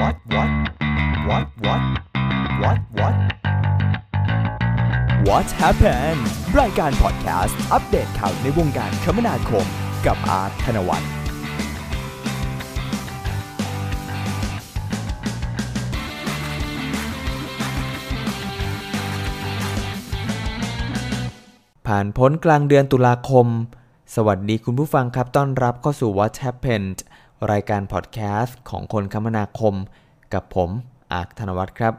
what what what what what what what happened รายการพอดแคสต์อัปเดตข่าวในวงการคมนาคม กับอาร์ตธนวัฒน์ผ่านพ้นกลางเดือนตุลาคม สวัสดีคุณผู้ฟังครับต้อนรับเข้าสู่ What Happened รายการพอดแคสต์ของคนคมนาคม กับผมอาร์ธนวัฒน์ครับ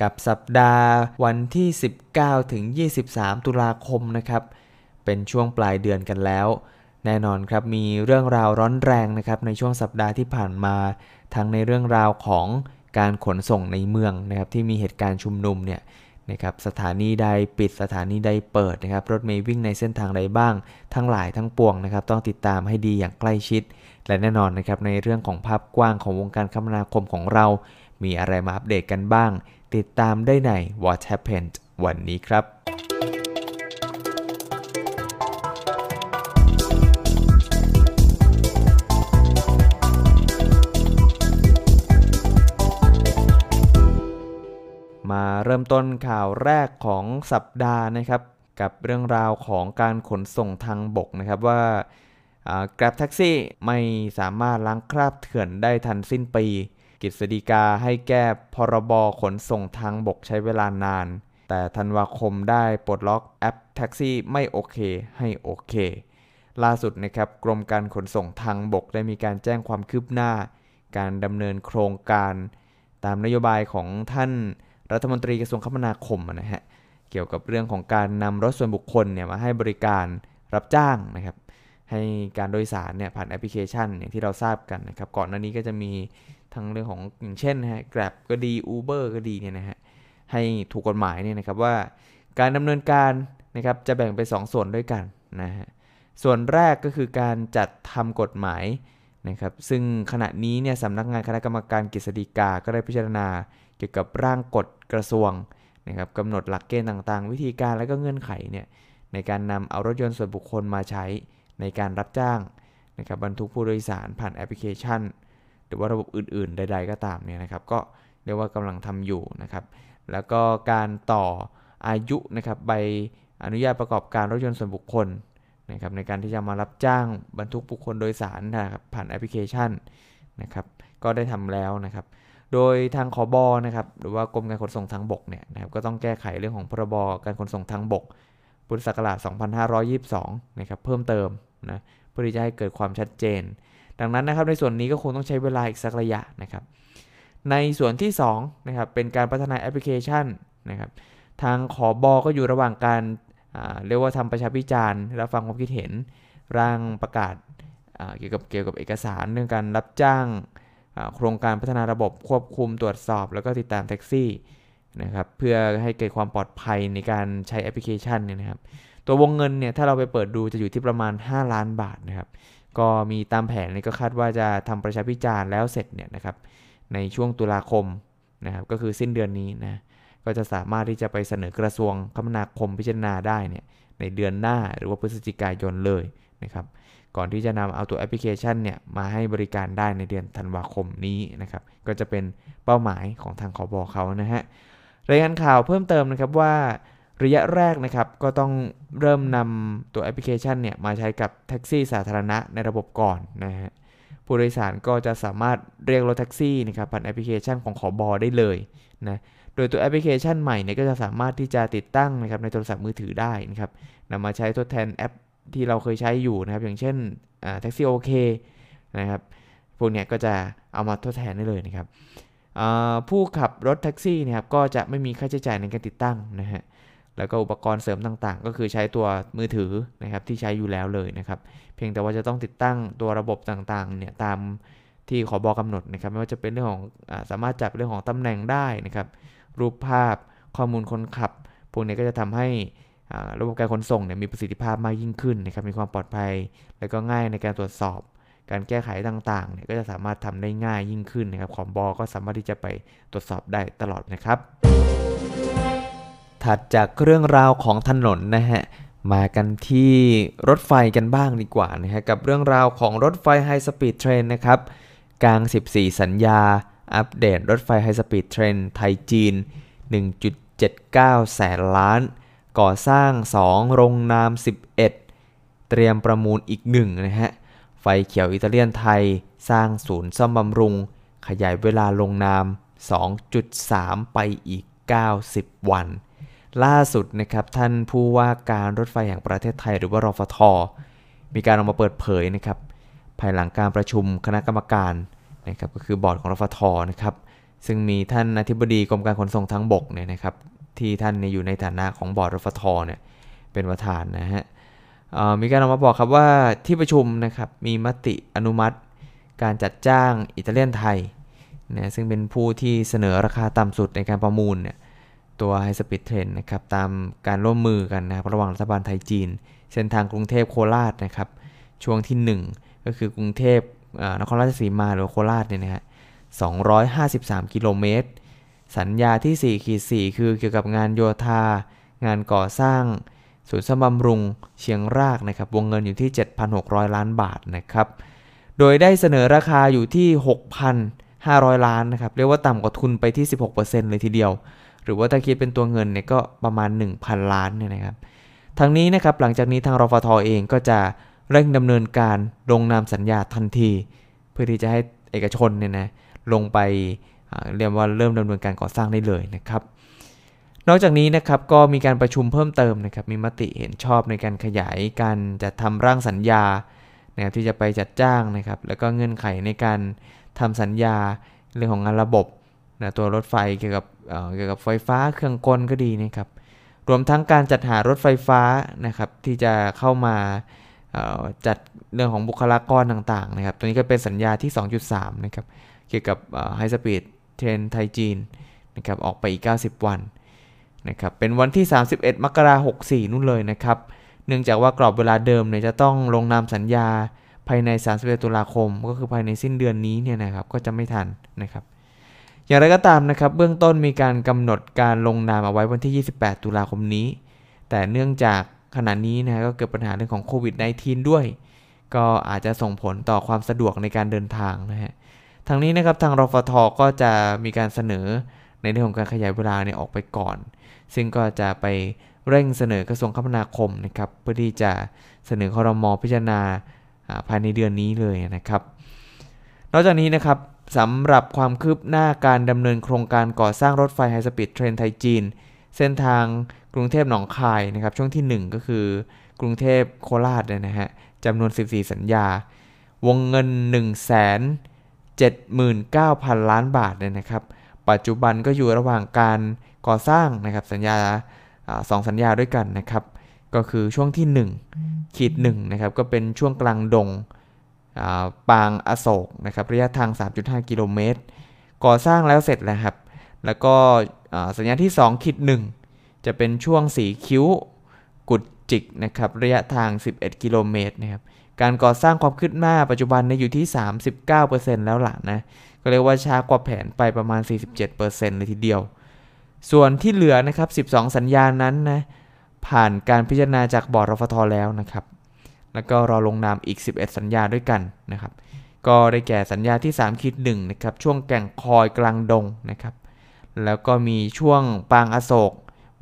กับสัปดาห์วันที่ 19 ถึง 23 ตุลาคมนะครับ เป็นช่วงปลายเดือนกันแล้ว แน่นอนครับมีเรื่องราวร้อนแรงนะครับในช่วงสัปดาห์ที่ผ่านมา ทั้งในเรื่องราวของการขนส่งในเมืองนะครับที่มีเหตุการณ์ชุมนุมเนี่ยนะครับสถานีใดปิดสถานีใดเปิดนะครับรถเมย์วิ่งในเส้นทางใดบ้าง ทั้งหลายทั้งปวงนะครับต้องติดตามให้ดีอย่างใกล้ชิด และแน่นอนนะครับในเรื่องของภาพกว้างของวงการคมนาคมของเรา มีอะไรมาอัปเดตกันบ้าง ติดตามได้ใน What Happened วันนี้ครับมาเริ่มต้นข่าวแรกของสัปดาห์นะครับ กับเรื่องราวของการขนส่งทางบกนะครับว่า Grab Taxi ไม่สามารถล้างคราบเถื่อนได้ทันสิ้นปี กฤษฎีกาให้แก้พรบขนส่งทางบกใช้เวลานาน แต่ธันวาคมได้ปลดล็อกแอปแท็กซี่ไม่โอเคให้โอเค ล่าสุดนะครับกรมการขนส่งทางบกได้มีการแจ้งความคืบหน้า การดำเนินโครงการ ตามนโยบายของท่านรัฐมนตรีกระทรวงคมนาคมนะฮะเกี่ยวกับเรื่องของการนำรถส่วนบุคคลเนี่ยมาให้บริการรับจ้างนะครับ ให้การโดยสารเนี่ยผ่านแอปพลิเคชันอย่างที่เราทราบกันนะครับ ก่อนหน้านี้ก็จะมีทั้งเรื่องของอย่างเช่นนะฮะ Grab ก็ดี Uber ก็ดีเนี่ยนะฮะให้ถูกกฎหมายเนี่ยนะครับว่าการดำเนินการนะครับจะแบ่งเป็น2ส่วนด้วยกันนะฮะส่วนแรกก็คือการจัดทำกฎหมายนะครับซึ่งขณะนี้เนี่ยสำนักงานคณะกรรมการกฤษฎีกาก็ได้พิจารณาเกี่ยวกับร่างกฎกระทรวงนะครับกำหนดหลักเกณฑ์ต่างๆ วิธีการและก็เงื่อนไขเนี่ยในการนำเอารถยนต์ส่วนบุคคลมาใช้ ในการรับจ้างนะครับบรรทุกผู้โดยสารผ่านแอปพลิเคชัน หรือว่าระบบอื่นๆ ใด ๆ ก็ตามเนี่ยนะครับ ก็เรียกว่ากำลังทำอยู่นะครับ แล้วก็การต่ออายุนะครับใบอนุญาตประกอบการรถยนต์ส่วนบุคคลนะครับในการที่จะมารับจ้างบรรทุกบุคคลโดยสารนะครับผ่านแอปพลิเคชันนะครับ ก็ได้ทำแล้วนะครับ โดยทางขอบอนะครับ หรือว่ากรมการขนส่งทางบกเนี่ยนะครับ ก็ต้องแก้ไขเรื่องของพรบการขนส่งทางบก พุทธศักราช 2522 นะครับ เพิ่มเติม นะเพื่อที่จะให้เกิดความชัดเจน ดังนั้นนะครับในส่วนนี้ก็คงต้องใช้เวลาอีกสักระยะนะครับ ในส่วนที่2นะครับเป็นการพัฒนาแอปพลิเคชันนะครับทางขอบอก็อยู่ระหว่างการเรียกว่าทำประชาพิจารณ์รับฟังความคิดเห็นร่างประกาศเกี่ยวกับเกี่ยวกับเอกสารเรื่องการรับจ้างโครงการพัฒนาระบบควบคุมตรวจสอบ แล้วก็ติดตามแท็กซี่นะครับเพื่อให้เกิดความปลอดภัยในการใช้แอปพลิเคชันเนี่ยนะครับ ตัววงเงินเนี่ยถ้าเราไปเปิดดูจะอยู่ที่ประมาณ 5 ล้านบาทนะครับ ก็มีตามแผนนี่ก็คาดว่าจะทำประชาพิจารณ์แล้วเสร็จเนี่ยนะครับในช่วงตุลาคมนะครับก็คือสิ้นเดือนนี้นะก็จะสามารถที่จะไปเสนอกระทรวงคมนาคมพิจารณาได้เนี่ยในเดือนหน้าหรือว่าพฤศจิกายนเลยนะครับก่อนที่จะนำเอาตัวแอปพลิเคชันเนี่ยมาให้บริการได้ในเดือนธันวาคมนี้นะครับก็จะเป็นเป้าหมายของทางขอบอเขานะฮะรายงานข่าวเพิ่มเติมนะครับว่า ระยะแรกนะครับก็ต้องเริ่มนำตัวแอปพลิเคชันเนี่ยมาใช้กับแท็กซี่สาธารณะในระบบก่อนนะฮะผู้โดยสารก็จะสามารถเรียกรถแท็กซี่นะครับผ่านแอปพลิเคชันของขอบอได้เลยนะโดยตัวแอปพลิเคชันใหม่เนี่ยก็จะสามารถที่จะติดตั้งนะครับในโทรศัพท์มือถือได้นะครับนำมาใช้ทดแทนแอปที่เราเคยใช้อยู่นะครับอย่างเช่น Taxi OK นะครับพวกเนี้ยก็จะเอามาทดแทนได้เลยนะครับผู้ขับรถแท็กซี่นะครับก็จะไม่มีค่าใช้จ่ายในการติดตั้งนะฮะ แล้วก็อุปกรณ์เสริมต่างๆ ก็คือใช้ตัวมือถือนะครับที่ใช้อยู่แล้วเลยนะครับ เพียงแต่ว่าจะต้องติดตั้งตัวระบบต่างๆเนี่ยตามที่ขอบอกกำหนดนะครับ ไม่ว่าจะเป็นเรื่องของอสามารถจับเรื่องของตำแหน่งได้นะครับ รูปภาพข้อมูลคนขับ พวกนี้ก็จะทำให้ระบบการขนส่งเนี่ยมีประสิทธิภาพมากยิ่งขึ้นนะครับ มีความปลอดภัย และก็ง่ายในการตรวจสอบ การแก้ไขต่างๆเนี่ยก็จะสามารถทำได้ง่ายยิ่งขึ้นนะครับ ขอบอก็สามารถที่จะไปตรวจสอบได้ตลอดนะครับ ถัดจากเรื่องราวของถนนนะฮะมากันที่รถไฟกันบ้างดีกว่านะฮะกับเรื่องราวของรถไฟ high speed train นะครับกาง 14 สัญญา อัปเดตรถไฟ high speed train ไทยจีน 1.79 แสนล้าน ก่อสร้าง 2 ลงนาม 11 เตรียมประมูลอีกหนึ่งนะฮะ ไฟเขียวอิตาเลียนไทยสร้างศูนย์ซ่อมบำรุง ขยายเวลาลงนาม 2.3 ไปอีก 90 วัน ล่าสุดนะครับท่านผู้ว่าการรถไฟแห่งประเทศไทยหรือว่ารฟท มีการออกมาเปิดเผยนะครับภายหลังการประชุมคณะกรรมการนะครับก็คือบอร์ดของรฟทนะครับซึ่งมีท่านอธิบดีกรมการขนส่งทางบกเนี่ยนะครับที่ท่านอยู่ในฐานะของบอร์ดรฟทเนี่ยเป็นประธานนะฮะมีการออกมาบอกครับว่าที่ประชุมนะครับมีมติอนุมัติ การจัดจ้างอิตาเลียนไทยนะซึ่งเป็นผู้ที่เสนอราคาต่ำสุดในการประมูลเนี่ย ตัว high speed train นะครับตามการร่วมมือกันนะครับระหว่างรัฐบาลไทยจีน เส้นทางกรุงเทพโคราชนะครับช่วงที่ 1 ก็คือกรุงเทพนครราชสีมาหรือโคราชเนี่ยนะฮะ253 กิโลเมตร สัญญาที่4ขีด4คือเกี่ยวกับงานโยธา งานก่อสร้าง ศูนย์ซ่อมบำรุงเชียงรากนะครับ วงเงินอยู่ที่ 7,600 ล้านบาทนะครับ โดยได้เสนอราคาอยู่ที่ 6,500 ล้านนะครับ เรียกว่าต่ำกว่าทุนไปที่ 16%เลยทีเดียว หรือว่าถ้าคิดเป็นตัวเงินเนี่ยก็ประมาณ 1,000 ล้านเนี่ยนะครับทั้งนี้นะครับหลังจากนี้ทางรฟทอเองก็จะเร่งดำเนินการลงนามสัญญาทันที เพื่อที่จะให้เอกชนเนี่ยนะลงไปเรียกว่าเริ่มดำเนินการก่อสร้างได้เลยนะครับ นอกจากนี้นะครับก็มีการประชุมเพิ่มเติมนะครับมีมติเห็นชอบในการขยายการจะทำร่างสัญญานะครับที่จะไปจัดจ้างนะครับแล้วก็เงื่อนไขในการทำสัญญาเรื่องของงานระบบ นะตัวรถไฟเกี่ยวกับเกี่ยวกับไฟฟ้าเครื่องกลก็ดีนะครับรวมทั้งการจัดหารถไฟฟ้านะครับที่จะเข้ามาจัดเรื่องของบุคลากรต่างๆนะครับตัวนี้ก็เป็นสัญญาที่ 2.3นะครับเกี่ยวกับ high speed train ไทยจีนนะครับออกไปอีก 90 วันนะครับเป็นวันที่ 31 มกราคม64นู่นเลยนะครับเนื่องจากว่ากรอบเวลาเดิมเนี่ยจะต้องลงนามสัญญาภายใน 31 ตุลาคม ก็คือภายในสิ้นเดือนนี้เนี่ยนะครับก็จะไม่ทันนะครับ อย่างไรก็ตามนะครับ เบื้องต้นมีการกำหนดการลงนามเอาไว้วันที่ 28 ตุลาคมนี้ แต่เนื่องจากขณะนี้นะก็เกิดปัญหาเรื่องของโควิด -19 ด้วย ก็อาจจะส่งผลต่อความสะดวกในการเดินทางนะฮะทางนี้นะครับทางรฟทก็จะมีการเสนอในเรื่องของการขยายเวลาเนี่ยออกไปก่อน ซึ่งก็จะไปเร่งเสนอกระทรวงคมนาคมนะครับเพื่อที่จะเสนอคอรมอพิจารณาภายในเดือนนี้เลยนะครับ นอกจากนี้นะครับ สำหรับความคืบหน้าการดำเนินโครงการก่อสร้างรถไฟ high speed train ไทยจีน เส้นทางกรุงเทพหนองคายนะครับช่วงที่ 1 ก็คือกรุงเทพโคราชนะฮะจำนวน 14 สัญญา วงเงิน 1 7 9 0 0 0 ล้านบาทเลยนะครับ ปัจจุบันก็อยู่ระหว่างการก่อสร้างนะครับสัญญาสองสัญญาด้วยกันนะครับ ก็คือช่วงที่1ขีด1นะครับก็เป็นช่วงกลางดง ปางอโศกนะครับระยะทาง 3.5 กิโลเมตร ก่อสร้างแล้วเสร็จแล้วครับ แล้วก็สัญญาที่2ขีด1จะเป็นช่วงสีคิ้วกุดจิกนะครับระยะทาง 11 กิโลเมตรนะครับการก่อสร้างความคืบหน้าปัจจุบันในอยู่ที่ 39%แล้วล่ะนะก็เรียกว่าช้ากว่าแผนไปประมาณ 47%เลยทีเดียว ส่วนที่เหลือนะครับ 12 สัญญานั้นนะผ่านการพิจารณาจากบอร์ดรฟทแล้วนะครับ แล้วก็รอลงนามอีก 11 สัญญาด้วยกันนะครับ ก็ได้แก่สัญญาที่3คิด1นะครับช่วงแก่งคอยกลางดงนะครับ แล้วก็มีช่วงปางอโศก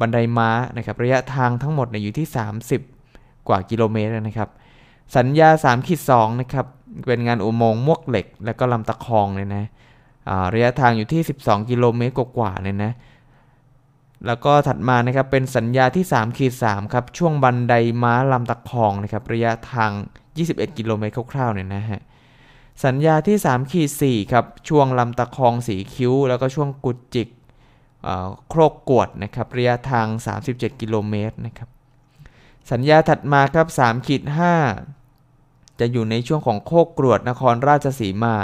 บันไดม้านะครับระยะทางทั้งหมดเนี่ยอยู่ที่ 30 กว่ากิโลเมตรนะครับ สัญญา3ขีด2นะครับเป็นงานอุโมงค์มวกเหล็ก แล้วก็ลำตะคองเลยนะระยะทางอยู่ที่ 12 กิโลเมตรกว่าๆเลยนะ แล้วก็ถัดมานะครับเป็นสัญญาที่3ขีด3ครับช่วงบันไดม้าลำตะคองนะครับระยะทาง 21 กิโลเมตรคร่าวๆเนี่ยนะฮะสัญญาที่3ขีด4ครับช่วงลำตะคองสีคิ้ว แล้วก็ช่วงกุดจิกโครกกวดนะครับระยะทาง 37 กิโลเมตรนะครับสัญญาถัดมาครับ3ขีด5จะอยู่ในช่วงของโคกกรวดนครราชสีมา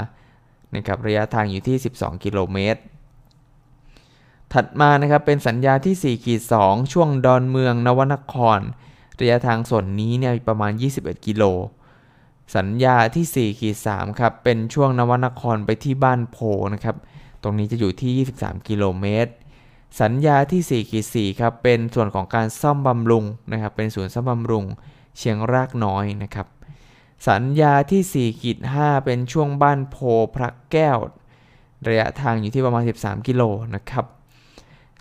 นะครับระยะทางอยู่ที่ 12 กิโลเมตร ถัดมานะครับเป็นสัญญาที่4ขีด2ช่วงดอนเมืองนวนคร ระยะทางส่วนนี้เนี่ยประมาณ 21 กิโล สัญญาที่4ขีด3ครับเป็นช่วงนวนครไปที่บ้านโพนะครับ ตรงนี้จะอยู่ที่ 23 กิโลเมตร สัญญาที่4ขีด4ครับเป็นส่วนของการซ่อมบำรุงนะครับ เป็นศูนย์ซ่อมบำรุงเชียงรากน้อยนะครับ สัญญาที่4ขีด5เป็นช่วงบ้านโพพระแก้ว ระยะทางอยู่ที่ประมาณ 13 กิโลนะครับ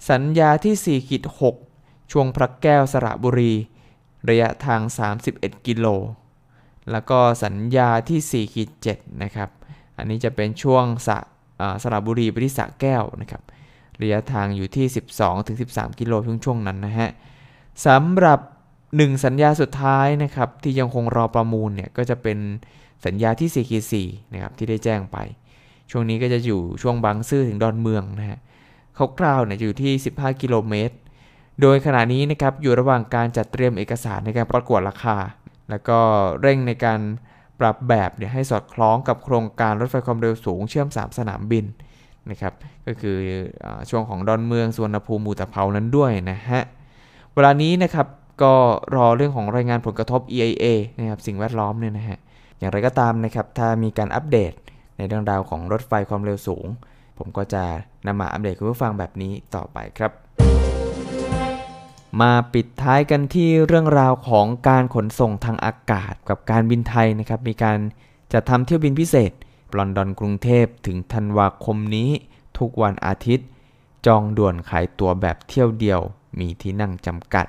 สัญญาที่4ขีด6ช่วงพระแก้วสระบุรี ระยะทาง 31 กิโล แล้วก็สัญญาที่4ขีด7นะครับ อันนี้จะเป็นช่วงสระสระบุรีไปที่สระแก้วนะครับ ระยะทางอยู่ที่ 12-13 กิโลช่วงช่วงนั้นนะฮะสำหรับ 1 สัญญาสุดท้ายนะครับที่ยังคงรอประมูลเนี่ยก็จะเป็นสัญญาที่4ขีด4นะครับที่ได้แจ้งไป ช่วงนี้ก็จะอยู่ช่วงบางซื่อถึงดอนเมืองนะฮะ คร่าวๆเนี่ยอยู่ที่ 15 กิโลเมตร โดยขณะนี้นะครับอยู่ระหว่างการจัดเตรียมเอกสารในการประกวดราคา แล้วก็เร่งในการปรับแบบเนี่ยให้สอดคล้องกับโครงการรถไฟความเร็วสูงเชื่อม 3 สนามบินนะครับ ก็คืออช่วงของดอนเมืองสวนภูมิมูตะเภานั้นด้วยนะฮะ เวลานี้นะครับก็รอเรื่องของรายงานผลกระทบ EIA นะครับสิ่งแวดล้อมเนี่ยนะฮะ อย่างไรก็ตามนะครับถ้ามีการอัปเดตในเรื่องราวของรถไฟความเร็วสูง ผมก็จะนำมาอัปเดตคุณผู้ฟังแบบนี้ต่อไปครับ มาปิดท้ายกันที่เรื่องราวของการขนส่งทางอากาศกับการบินไทยนะครับ มีการจะทำเที่ยวบินพิเศษลอนดอนกรุงเทพถึงธันวาคมนี้ ทุกวันอาทิตย์ จองด่วนขายตั๋วแบบเที่ยวเดียว มีที่นั่งจำกัด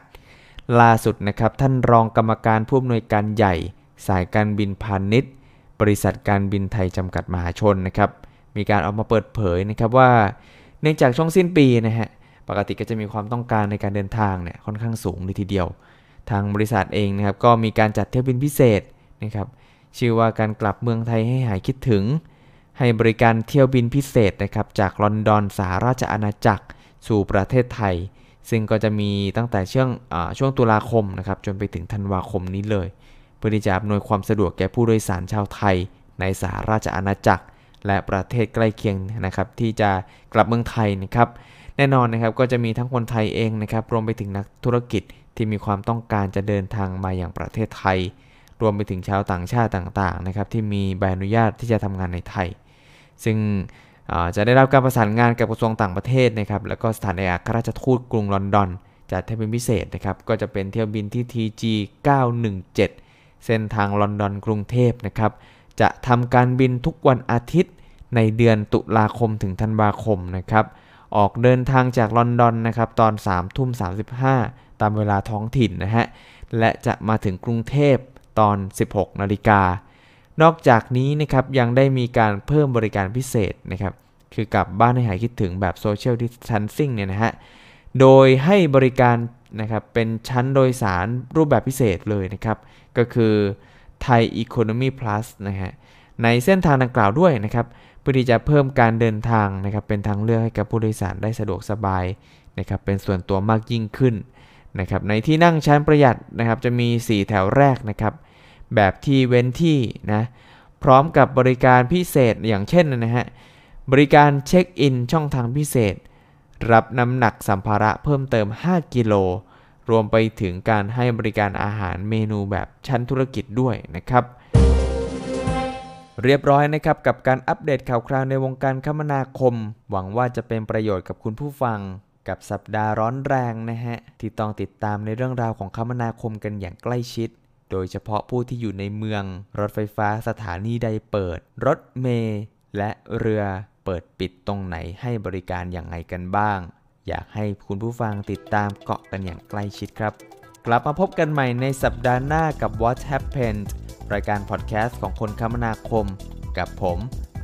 ล่าสุดนะครับท่านรองกรรมการผู้อำนวยการใหญ่ สายการบินพาณิชย์ บริษัทการบินไทยจำกัดมหาชนนะครับ มีการออกมาเปิดเผยนะครับว่า เนื่องจากช่วงสิ้นปีนะฮะปกติก็จะมีความต้องการในการเดินทางเนี่ยค่อนข้างสูงเลยทีเดียว ทางบริษัทเองนะครับก็มีการจัดเที่ยวบินพิเศษนะครับชื่อว่าการกลับเมืองไทยให้หายคิดถึง ให้บริการเที่ยวบินพิเศษนะครับจากลอนดอนสหราชอาณาจักรสู่ประเทศไทย ซึ่งก็จะมีตั้งแต่ช่วงช่วงตุลาคมนะครับจนไปถึงธันวาคมนี้เลย เพื่อที่จะอำนวยความสะดวกแก่ผู้โดยสารชาวไทยในสหราชอาณาจักร และประเทศใกล้เคียงนะครับที่จะกลับเมืองไทยนะครับแน่นอนนะครับก็จะมีทั้งคนไทยเองนะครับรวมไปถึงนักธุรกิจที่มีความต้องการจะเดินทางมาอย่างประเทศไทย รวมไปถึงชาวต่างชาติต่างๆนะครับที่มีใบอนุญาตที่จะทำงานในไทย ซึ่งจะได้รับการประสานงานกับกระทรวงต่างประเทศนะครับแล้วก็สถานเอกอัครราชทูตกรุงลอนดอนจัดเที่ยวบินพิเศษนะครับก็จะเป็นเที่ยวบินที่ TG 917 เส้นทางลอนดอนกรุงเทพนะครับ จะทำการบินทุกวันอาทิตย์ในเดือนตุลาคมถึงธันวาคมนะครับ ออกเดินทางจากลอนดอนนะครับตอน3ทุ่ม35 ตามเวลาท้องถิ่นนะฮะ และจะมาถึงกรุงเทพตอน 16 นาฬิกา นอกจากนี้นะครับยังได้มีการเพิ่มบริการพิเศษนะครับ คือกลับบ้านให้หายคิดถึงแบบโซเชียลดิสทันซิ่งเนี่ยนะฮะ โดยให้บริการนะครับเป็นชั้นโดยสารรูปแบบพิเศษเลยนะครับ ก็คือ ไทยอีโคโนมีพลัสนะฮะในเส้นทางดังกล่าวด้วยนะครับเพื่อที่จะเพิ่มการเดินทางนะครับเป็นทางเลือกให้กับผู้โดยสารได้สะดวกสบายนะครับเป็นส่วนตัวมากยิ่งขึ้นนะครับในที่นั่งชั้นประหยัดนะครับจะมี 4 แถวแรกนะครับแบบที่เว้นที่นะพร้อมกับบริการพิเศษอย่างเช่นนะฮะบริการเช็คอินช่องทางพิเศษ รับน้ำหนักสัมภาระเพิ่มเติม 5 กิโล รวมไปถึงการให้บริการอาหารเมนูแบบชั้นธุรกิจด้วยนะครับ เรียบร้อยนะครับกับการอัปเดตข่าวคราวในวงการคมนาคม หวังว่าจะเป็นประโยชน์กับคุณผู้ฟัง กับสัปดาห์ร้อนแรงนะฮะที่ต้องติดตามในเรื่องราวของคมนาคมกันอย่างใกล้ชิด โดยเฉพาะผู้ที่อยู่ในเมือง รถไฟฟ้าสถานีใดเปิด รถเมล์และเรือเปิดปิดตรงไหนให้บริการอย่างไรกันบ้าง อยากให้คุณผู้ฟังติดตามเกาะกันอย่างใกล้ชิดครับ กลับมาพบกันใหม่ในสัปดาห์หน้ากับ What Happened รายการพอดแคสต์ของคนคมนาคม กับผม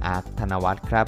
อาร์ตธนวัฒน์ครับ